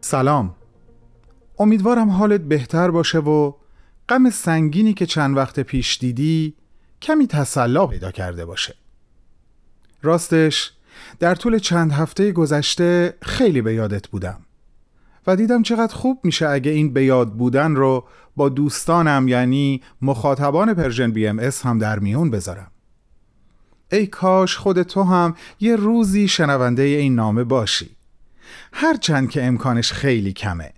سلام. امیدوارم حالت بهتر باشه و غم سنگینی که چند وقت پیش دیدی کمی تسلا پیدا کرده باشه. راستش در طول چند هفته گذشته خیلی به یادت بودم و دیدم چقدر خوب میشه اگه این به یاد بودن رو با دوستانم یعنی مخاطبان Persian BMS هم در میون بذارم. ای کاش خود تو هم یه روزی شنونده این نامه باشی. هرچند که امکانش خیلی کمه.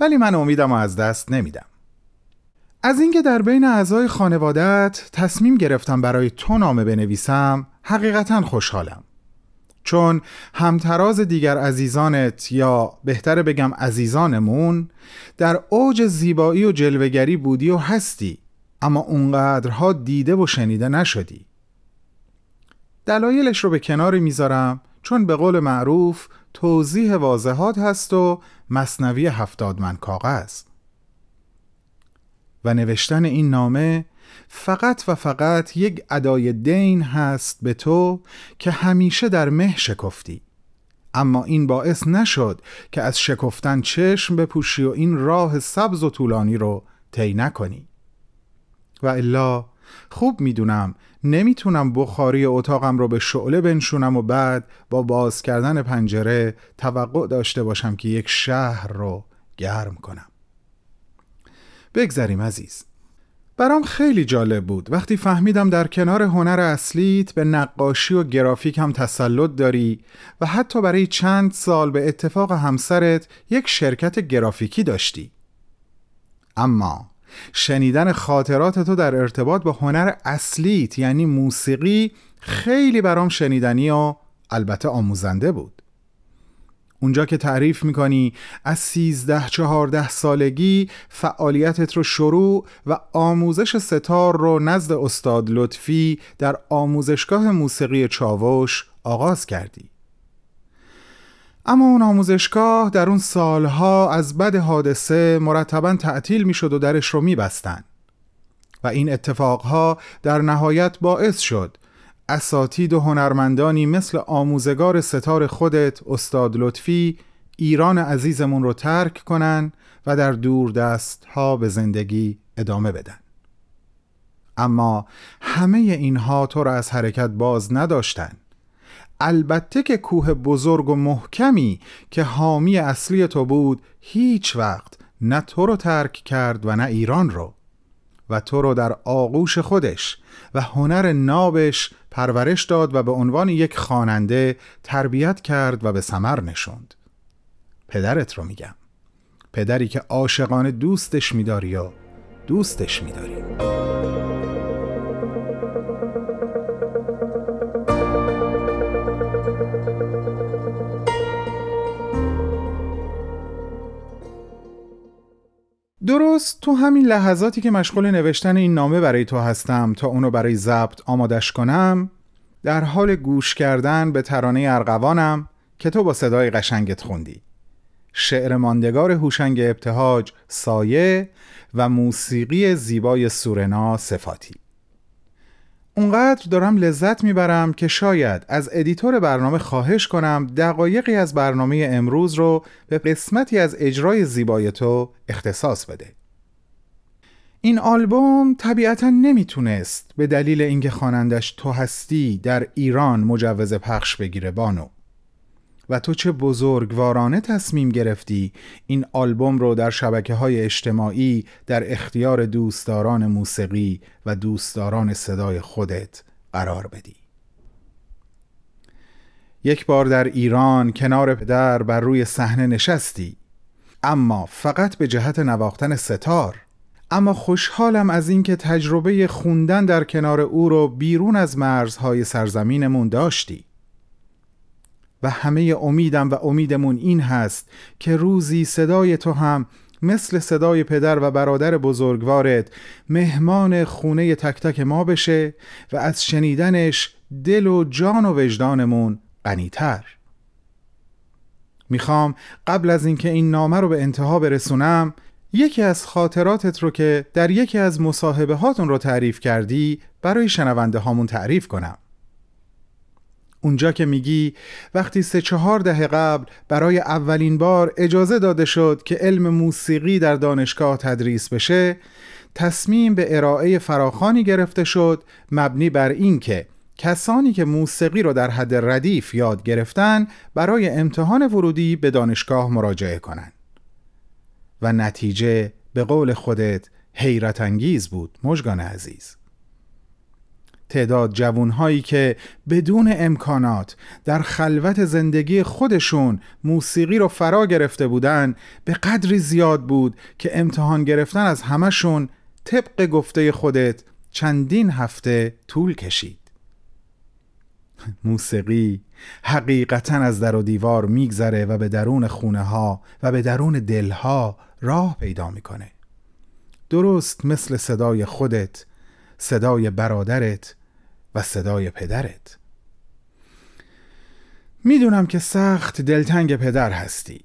ولی من امیدم از دست نمیدم. از اینکه در بین اعضای خانوادت تصمیم گرفتم برای تو نامه بنویسم حقیقتا خوشحالم. چون همتراز دیگر عزیزانت یا بهتر بگم عزیزانمون در اوج زیبایی و جلوگری بودی و هستی اما اونقدرها دیده و شنیده نشدی. دلایلش رو به کنار می‌ذارم چون به قول معروف توضیح واضحات هست و مصنوی هفتاد من کاغذ. و نوشتن این نامه فقط و فقط یک ادای دین هست به تو که همیشه در مه شکفتی. اما این باعث نشد که از شکفتن چشم بپوشی و این راه سبز و طولانی رو طی نکنی. و الا خوب می‌دونم. نمی‌تونم بخاری اتاقم رو به شعله بنشونم و بعد با باز کردن پنجره توقع داشته باشم که یک شهر رو گرم کنم. بگذریم عزیز. برام خیلی جالب بود. وقتی فهمیدم در کنار هنر اصلیت به نقاشی و گرافیک هم تسلط داری و حتی برای چند سال به اتفاق همسرت یک شرکت گرافیکی داشتی. اما شنیدن خاطرات تو در ارتباط با هنر اصلیت یعنی موسیقی خیلی برام شنیدنی و البته آموزنده بود. اونجا که تعریف می‌کنی از سیزده چهارده سالگی فعالیتت رو شروع و آموزش ستار رو نزد استاد لطفی در آموزشگاه موسیقی چاوش آغاز کردی. اما اون آموزشگاه در اون سالها از بد حادثه مرتبا تعطیل می‌شد و درش رو میبستن. و این اتفاقها در نهایت باعث شد اساتید و هنرمندانی مثل آموزگار ستار خودت استاد لطفی ایران عزیزمون رو ترک کنن و در دور دست ها به زندگی ادامه بدن. اما همه اینها تو را از حرکت باز نداشتن. البته که کوه بزرگ و محکمی که حامی اصلی تو بود هیچ وقت نه تو رو ترک کرد و نه ایران رو. و تو رو در آغوش خودش و هنر نابش پرورش داد و به عنوان یک خواننده تربیت کرد و به سمر نشوند. پدرت رو میگم. پدری که عاشقانه دوستش میداری و دوستش میداری. درست تو همین لحظاتی که مشغول نوشتن این نامه برای تو هستم تا اونو برای ضبط آمادش کنم در حال گوش کردن به ترانه ارغوانم که تو با صدای قشنگت خوندی. شعر ماندگار هوشنگ ابتهاج سایه و موسیقی زیبای سورنا صفاتی. اونقدر دارم لذت می‌برم که شاید از editor برنامه خواهش کنم دقایقی از برنامه امروز رو به قسمتی از اجرای زیبای تو اختصاص بده. این آلبوم طبیعتا نمی‌تونست به دلیل اینکه خوانندش تو هستی در ایران مجوز پخش بگیره بانو. و تو چه بزرگوارانه تصمیم گرفتی این آلبوم رو در شبکه های اجتماعی در اختیار دوستداران موسیقی و دوستداران صدای خودت قرار بدی. یک بار در ایران کنار پدر بر روی صحنه نشستی اما فقط به جهت نواختن ستار. اما خوشحالم از اینکه تجربه خوندن در کنار او رو بیرون از مرزهای سرزمینمون داشتی. و همه امیدم و امیدمون این هست که روزی صدای تو هم مثل صدای پدر و برادر بزرگوارت مهمان خونه تک تک ما بشه و از شنیدنش دل و جان و وجدانمون غنیتر. می‌خوام قبل از اینکه این نامه رو به انتها برسونم یکی از خاطراتت رو که در یکی از مصاحبه هاتون رو تعریف کردی برای شنونده هامون تعریف کنم. اونجا که میگی وقتی سه چهار دهه قبل برای اولین بار اجازه داده شد که علم موسیقی در دانشگاه تدریس بشه تصمیم به ارائه فراخانی گرفته شد مبنی بر اینکه کسانی که موسیقی رو در حد ردیف یاد گرفتن برای امتحان ورودی به دانشگاه مراجعه کنند و نتیجه به قول خودت حیرت انگیز بود مژگان عزیز. تعداد جوانهایی که بدون امکانات در خلوت زندگی خودشون موسیقی رو فرا گرفته بودن به قدری زیاد بود که امتحان گرفتن از همشون طبق گفته خودت چندین هفته طول کشید. موسیقی حقیقتا از در و دیوار میگذره و به درون خونه ها و به درون دلها راه پیدا می‌کنه. درست مثل صدای خودت صدای برادرت صدای پدرت. می‌دونم که سخت دلتنگ پدر هستی.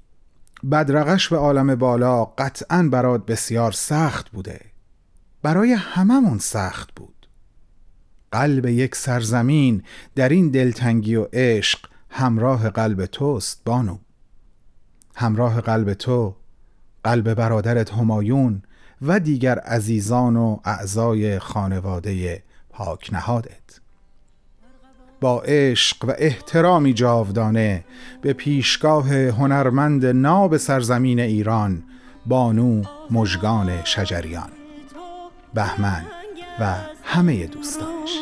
بدرقش به عالم بالا قطعا برات بسیار سخت بوده. برای هممون سخت بود. قلب یک سرزمین در این دلتنگی و عشق همراه قلب توست بانو. همراه قلب تو قلب برادرت همایون و دیگر عزیزان و اعضای خانواده پاک نهادت. با عشق و احترامی جاودانه به پیشگاه هنرمند ناب سرزمین ایران بانو مژگان شجریان. بهمن و همه دوستانش.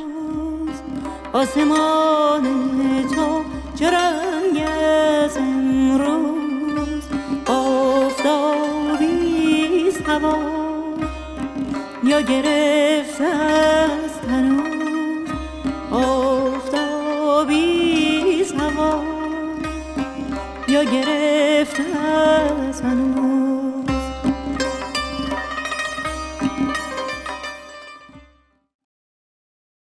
آسمان تو از امروز؟ آفتابی هوا. یا آفتابی هوا یا گرفته از تنوز